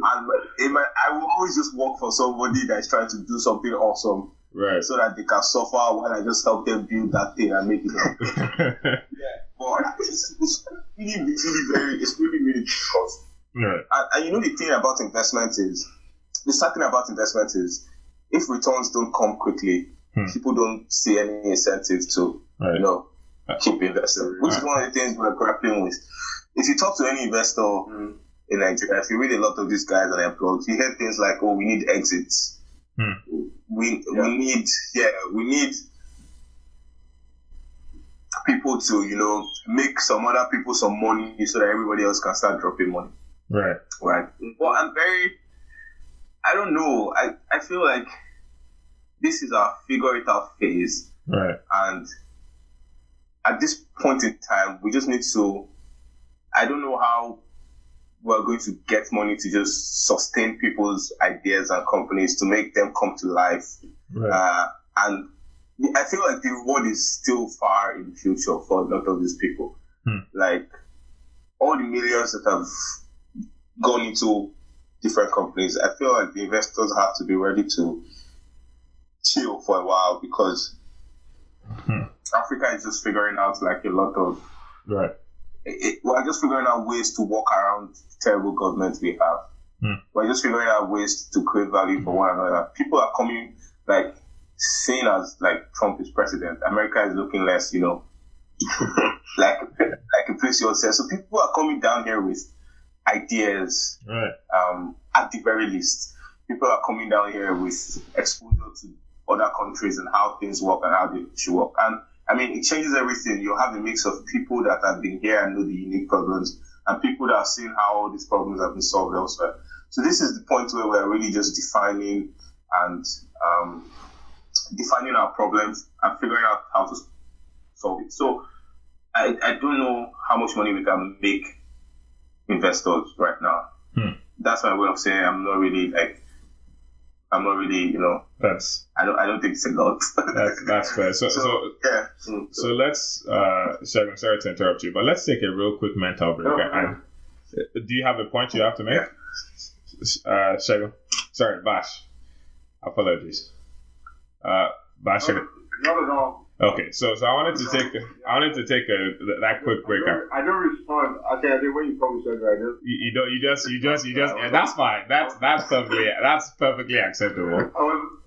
And in my, I will always just work for somebody that is trying to do something awesome right. so that they can suffer while I just help them build that thing and make it up. But it's, it's really, really very, it's really, really difficult. right. And, and you know the thing about investment is, the sad thing about investment is, if returns don't come quickly, Hmm. people don't see any incentive to, Right. you know, keep investing. Which is one of the things we're grappling with. If you talk to any investor in Nigeria, if you read a lot of these guys on their blogs, you hear things like, "Oh, we need exits. Hmm. We Yeah. we need yeah we need people to you know make some other people some money so that everybody else can start dropping money." Right. Right. Well, I'm very. I don't know. I I feel like this is our figure it out phase, Right. and at this point in time, we just need to. I don't know how we're going to get money to just sustain people's ideas and companies to make them come to life. Right. Uh, and I feel like the reward is still far in the future for a lot of these people. Hmm. Like all the millions that have gone into different companies, I feel like the investors have to be ready to chill for a while because Hmm. Africa is just figuring out like a lot of right. it, we're just figuring out ways to walk around terrible governments we have. Hmm. We're just figuring out ways to create value for one another. People are coming like seeing as like Trump is president. America is looking less, you know, like like a place yourself. So people are coming down here with ideas. Right. Um, at the very least, people are coming down here with exposure to other countries and how things work and how they should work. And I mean, it changes everything. You have a mix of people that have been here and know the unique problems, and people that have seen how all these problems have been solved elsewhere. So this is the point where we're really just defining and um, defining our problems and figuring out how to solve it. So I, I don't know how much money we can make investors right now. Hmm. That's my way of saying I'm not really like I'm not really you know That's I don't I don't think it's a lot. that's that's fair. So so, so yeah. So let's uh Shagun, sorry to interrupt you, but let's take a real quick mental break. No, And do you have a point you have to make? Uh Shagun. Sorry, Bash. Apologies. Uh Bash. Not at all. Okay, so so I wanted to take I wanted to take a that quick break. I don't, I don't respond. Okay, I did what you call me Shagun, I just You, you don't you just you just you just yeah, that's fine. That's that's perfectly that's perfectly acceptable. I was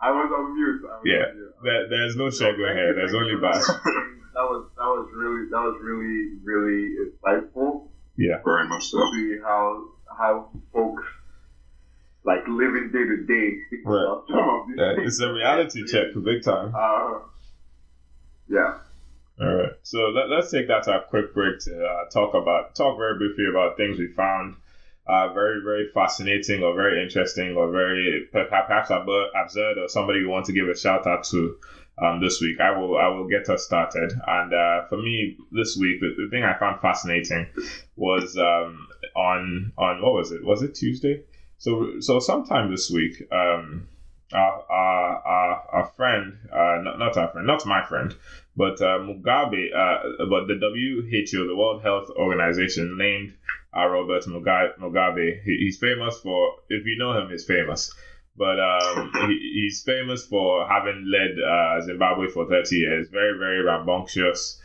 I was on mute. I was Yeah. on mute. There, there's no Shagun here. There's only Bash. That was that was really that was really really insightful. Yeah. Very much so. to see how how folks like living day to day Right. some of these Yeah, it's a reality check, big time. Uh, yeah. All right. So let, let's take that to a quick break to uh, talk about talk very briefly about things we found uh, very very fascinating or very interesting or very perhaps ab- absurd or somebody we want to give a shout out to um, this week. I will I will get us started. And uh, for me this week, the, the thing I found fascinating was um, on on what was it? Was it Tuesday? So so sometime this week. Um, our, our, our, our friend, uh, not, not our friend, not my friend, but uh, Mugabe, uh, but the WHO, the World Health Organization, named uh, Robert Mugabe. He, he's famous for, if you know him, he's famous. but um, he, he's famous for having led uh, Zimbabwe for 30 years. Very, very rambunctious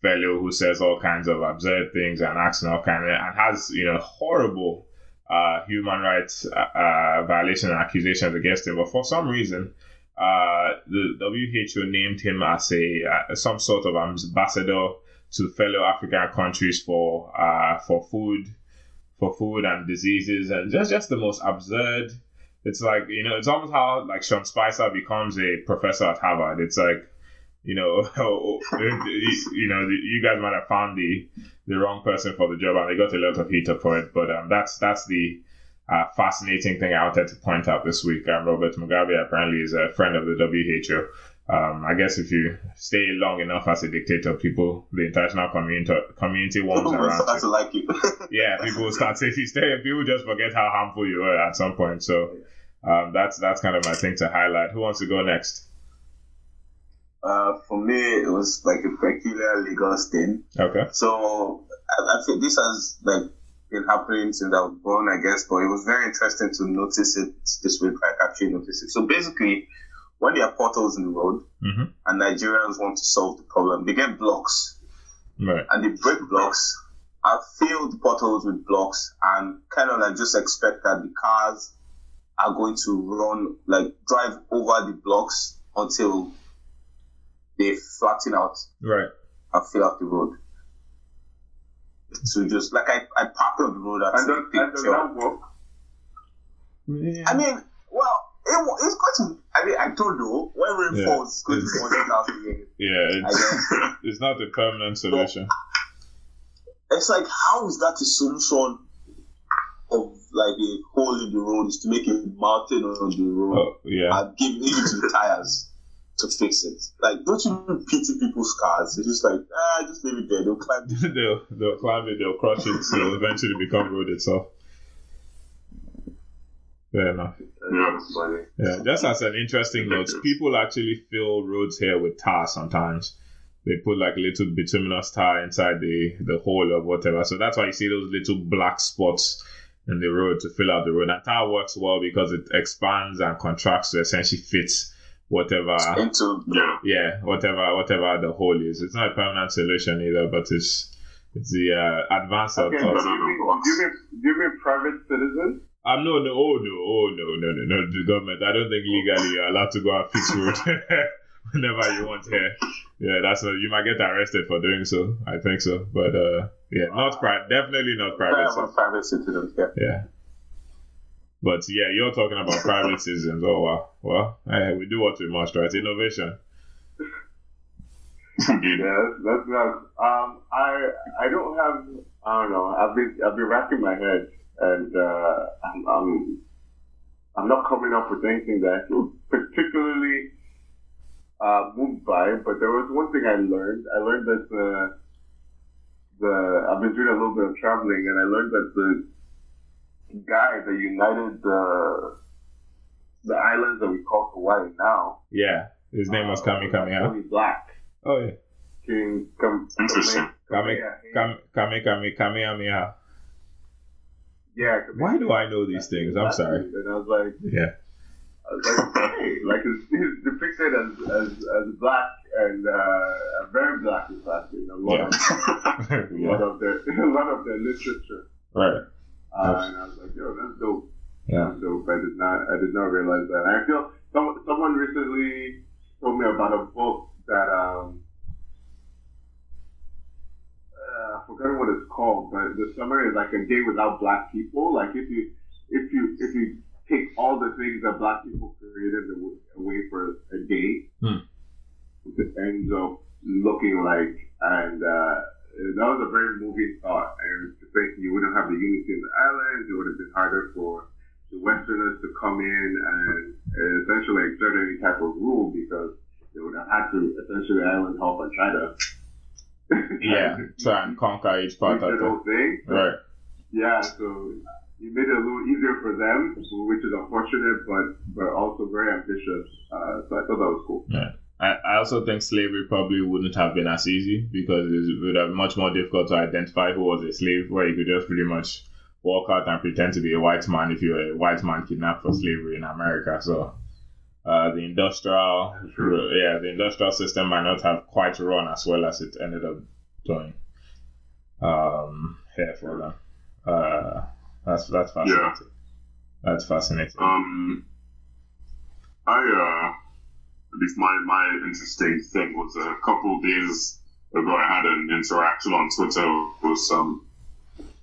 fellow who says all kinds of absurd things and acts all kind of, and has you know horrible uh, human rights uh, uh violation and accusations against him. But for some reason, uh, the WHO named him as a uh, some sort of ambassador to fellow African countries for uh, for food, for food and diseases, and just just the most absurd. It's like you know, it's almost how like Sean Spicer becomes a professor at Harvard. It's like you know, you know, you guys might have found the the wrong person for the job, and they got a lot of heat up for it. But um, that's that's the uh, fascinating thing I wanted to point out this week. Um, Robert Mugabe apparently is a friend of the WHO. Um, I guess if you stay long enough as a dictator, people, the international community, community wants around. Start to like you. yeah, people start saying, if you stay, people just forget how harmful you were at some point. So um, that's that's kind of my thing to highlight. Who wants to go next? Uh, for me, it was like a peculiar Lagos thing. Okay. So I, I think this has like been happening since I was born, I guess, but it was very interesting to notice it this week. I actually noticed it. So basically, when there are potholes in the road mm-hmm. and Nigerians want to solve the problem, they get blocks. Right. And they break blocks and fill the potholes with blocks and kind of like just expect that the cars are going to run, like drive over the blocks until they flatten out. Right. And fill up the road. So just like I, I parked on the road and, does, and does that work? Yeah. I mean, well, it, it's going to. I mean, I don't know. When rain yeah. falls, it's going to be out again. Yeah, it's, it's not a permanent solution. But it's like, how is that a solution of like a hole in the road? Is to make a mountain on the road oh, yeah. and give it to the tires to fix it. Like, don't you pity people's cars? It's just like, ah, just leave it there. They'll climb it. they'll, they'll climb it, they'll crush it, so it'll eventually become road itself. Fair enough. Yeah, just as an interesting note, people actually fill roads here with tar sometimes. They put like a little bituminous tar inside the, the hole or whatever. So that's why you see those little black spots in the road to fill out the road. And tar works well because it expands and contracts to essentially fit whatever into yeah. yeah whatever whatever the hole is. It's not a permanent solution either, but it's it's the uh, advance okay, of. Do you, mean, do, you mean, do you mean private citizens? Um, no, no, oh no, oh no, no, no, no, the government. I don't think legally you're allowed to go and fix road whenever you want here. Yeah, that's a, you might get arrested for doing so. I think so, but uh, yeah, not private, definitely not private. Yeah, private citizens, yeah. Yeah. But yeah, you're talking about private citizens. Oh wow. Well, hey, we do what we must, right? Innovation. yeah, that's that's um I I don't have I don't know. I've been I've been racking my head and uh I'm I'm, I'm not coming up with anything that I feel particularly uh, moved by, but there was one thing I learned. I learned that the the I've been doing a little bit of traveling and I learned that the guy that united the the islands that we call Hawaii now. Yeah, his name was Kami Kameha. Tony Black. Oh yeah. King Kam- Interesting. Kami Kami Kami Kamehameha. Yeah. Why do I know these things? I'm sorry. And I was like, yeah. I was like, hey, like he's, he's depicted as, as as black and uh, very black in fact in a lot yeah. of a lot of their a lot of their literature. Right. Uh, and I was like, yo, that's dope. Yeah. That's dope. I did not, I did not realize that. And I feel some, someone recently told me about a book that, um, uh, I forgot what it's called, but the summary is like a day without black people. Like if you, if you, if you take all the things that black people created away for a day, hmm. it ends up looking like, and, uh, that was a very moving thought. And you wouldn't have the unity in the islands, it would have been harder for the Westerners to come in and essentially exert any type of rule because they would have had to essentially island hop and try to yeah try and conquer each part of the whole thing. Right. Yeah, so you made it a little easier for them, which is unfortunate, but but also very ambitious. Uh, so I thought that was cool. Yeah. I, I also think slavery probably wouldn't have been as easy because it would have been much more difficult to identify who was a slave, where you could just pretty much walk out and pretend to be a white man if you're a white man kidnapped for slavery in America. So uh, the industrial, yeah, the industrial system might not have quite run as well as it ended up doing. Um, here for them. Uh, that's that's fascinating. Yeah. That's fascinating. Um, I uh, at least my my interesting thing was a couple of days ago. I had an interaction on Twitter with some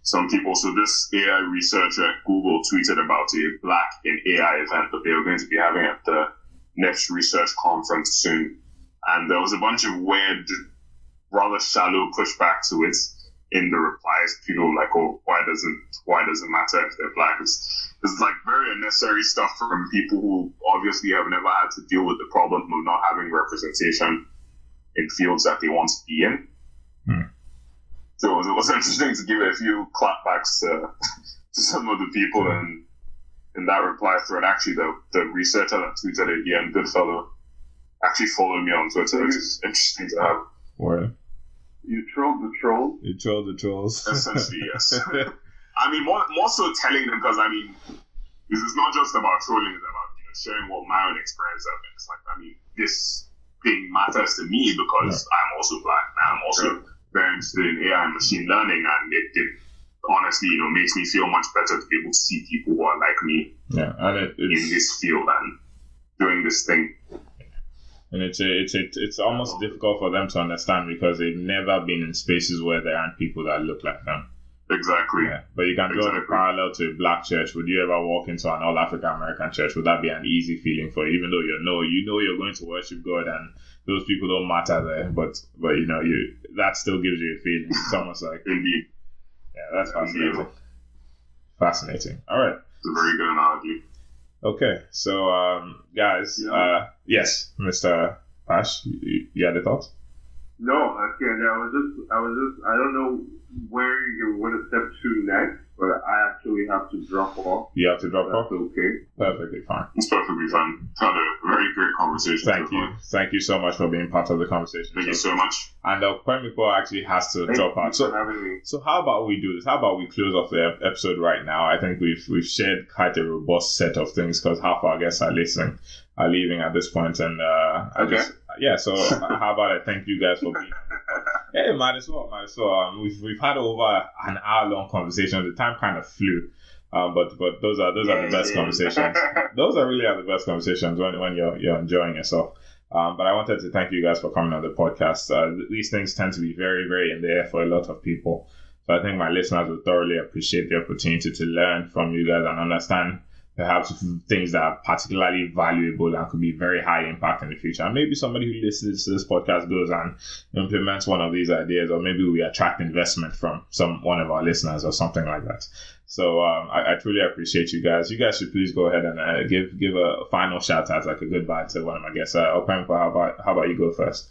some people. So this AI researcher at Google tweeted about a Black in AI event that they were going to be having at the next research conference soon. And there was a bunch of weird, rather shallow pushback to it in the replies. People like, oh, why doesn't why does it matter if they're black? It's, it's like very unnecessary stuff from people who obviously have never had to deal with the problem of not having representation in fields that they want to be in. Hmm. So it was, it was, interesting to give a few clapbacks to, to some of the people in in that reply thread. Actually, the the researcher that tweeted it, Ian Goodfellow, actually followed me on Twitter, which is interesting to have. Where? You trolled the trolls. You trolled the trolls. Essentially, yes. I mean, more, more so telling them because I mean, this is not just about trolling; it's about you know sharing what my own experience has been. It's like I mean, this thing matters to me because yeah. I'm also black. And I'm also very interested in AI and machine learning, and it, it honestly, you know, makes me feel much better to be able to see people who are like me. Yeah, and it, in this field and doing this thing. And it's a, it's a, it's almost oh. difficult for them to understand because they've never been in spaces where there aren't people that look like them. Exactly. Yeah. But you can draw exactly. the parallel to a black church. Would you ever walk into an all African American church? Would that be an easy feeling for you? Even though you know you know you're going to worship God and those people don't matter there, but but you know you that still gives you a feeling. It's almost like indeed. Yeah, that's fascinating. Indeed. Fascinating. All right. It's a very good analogy. Okay, so um, guys, yeah. uh, yes, Mr. Ash, you, you had a thought? No, I can't. I was just, I was just, I don't know where you're going to step to next, but I actually have to drop off. You have to drop That's off? okay. Perfectly fine. It's perfectly fine. Had a very great conversation. Thank you. Fun. Thank you so much for being part of the conversation. Thank so, you so much. And uh, Kwemiko actually has to Thank drop out. So, so how about we do this? How about we close off the episode right now? I think we've we've shared quite a robust set of things because half our guests are listening, are leaving at this point, and uh, okay. Just, yeah. So how about I thank you guys for being. Hey, might as well, might as well. Um, we've we've had over an hour long conversation. The time kind of flew. Um, but but those are those are the best conversations. those are really are the best conversations when, when you're you're enjoying yourself. Um, but I wanted to thank you guys for coming on the podcast. Uh, these things tend to be very very in the air for a lot of people. So I think my listeners will thoroughly appreciate the opportunity to learn from you guys and understand perhaps things that are particularly valuable and could be very high impact in the future. And maybe somebody who listens to this podcast goes and implements one of these ideas, or maybe we attract investment from some one of our listeners or something like that. So um, I, I, truly appreciate you guys. You guys should please go ahead and uh, give give a final shout out, like a goodbye to one of my guests. Uh, Openko, how about how about you go first?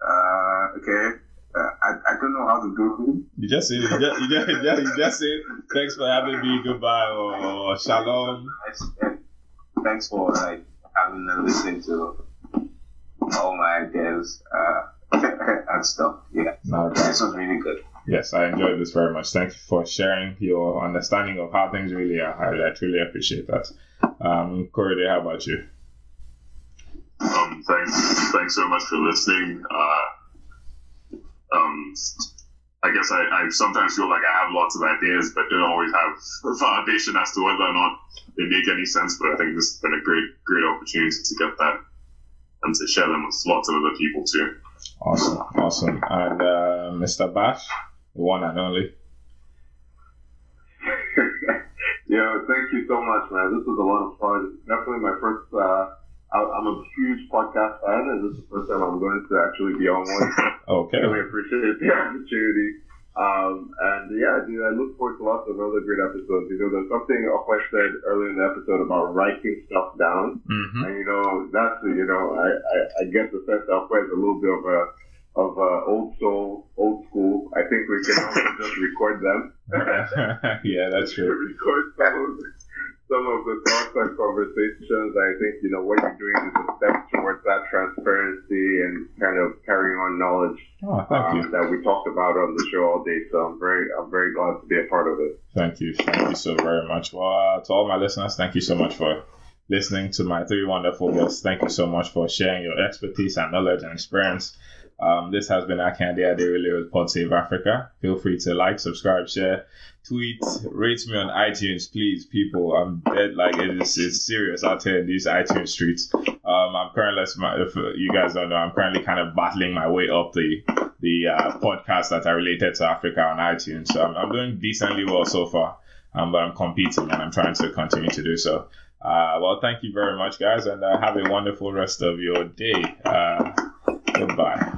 Uh, okay. I, I don't know how to do You just say you just, you just, you just, you just say thanks for having me, goodbye, or, or shalom. Thanks for like having and listening to all my ideas uh, and stuff. Yeah, no, this was really good. Yes, I enjoyed this very much. Thank you for sharing your understanding of how things really are. I, I truly appreciate that. Um, Corey, how about you? Um, thanks, thanks so much for listening. Uh, um, I guess I, I, sometimes feel like I have lots of ideas, but don't always have a foundation as to whether or not they make any sense. But I think this has been a great, great opportunity to get that and to share them with lots of other people too. Awesome, awesome. And uh, Mr. Bash, the one and only. yeah, thank you so much, man. This was a lot of fun. Definitely my first. Uh, I'm a huge podcast fan, and this is the first time I'm going to actually be on one. okay. I Really appreciate the opportunity. Um, and yeah, dude, I look forward to lots of other great episodes. You know, there's something Okwe said earlier in the episode about writing stuff down. Mm-hmm. And you know, that's, you know, I, I, I get the sense Okwe is a little bit of a, of a old soul, old school. I think we can also just record them. yeah, that's true. record some some of the thoughts excellent conversations. I think, you know, what you're doing is a step towards that transparency and kind of carrying on knowledge oh, um, that we talked about on the show all day. So I'm very, I'm very glad to be a part of it. Thank you. Thank you so very much. Well, uh, to all my listeners, thank you so much for listening to my three wonderful guests. Thank you so much for sharing your expertise and knowledge and experience. Um, this has been Akandia Really with Pod Save Africa. Feel free to like, subscribe, share, tweet, rate me on iTunes, please, people. I'm dead. Like it is, it's serious out here in these iTunes streets. Um, I'm currently, if you guys don't know, I'm currently kind of battling my way up the the uh, podcasts that are related to Africa on iTunes. So I'm, I'm doing decently well so far. Um, but I'm competing and I'm trying to continue to do so. Uh, well, thank you very much, guys, and uh, have a wonderful rest of your day. Uh, goodbye.